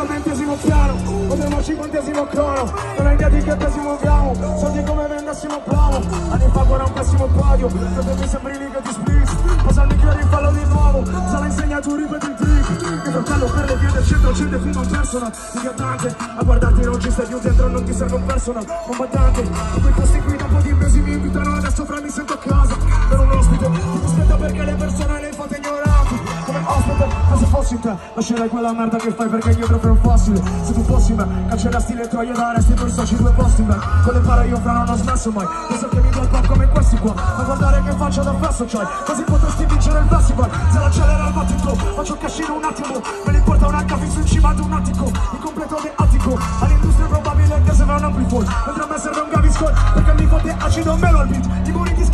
al ventesimo piano Potremmo al cinquantesimo crono. Non idea di che pesi muoviamo Soldi come vendessimo plano Anni fa guarda un pessimo podio Dove mi sembri lì che ti split Posa il micro e rifallo di nuovo Se l'ha insegnato ripeti il trick. Mio fratello per le vie del centro Accende fino a un personal Inviatante A guardarti non ci stai più dentro Non ti serve un personal. Combattante In quei posti qui dopo di mesi mi invitano Adesso fra mi sento a casa. Per un ospite Ti aspetta perché le persone le Ospite Ma se fossi te? Lascerei quella merda che fai perché io proprio un fossile. Se tu fossi me Cancelleresti le troie da resti per soci due posti me. Con le pare io fra non ho smesso mai Penso che mi il pop come questi qua. Ma guardare che faccia da fesso c'hai Così potresti vincere il festival. Se l'accelera il battito Faccio cascino un attimo. Me ne importa un H su in cima ad un attico. In completo de attico. All'industria è probabile che serve un amplifier. Mentre a me serve un gaviscon Perché mi fotte acido melo al beat I muri ti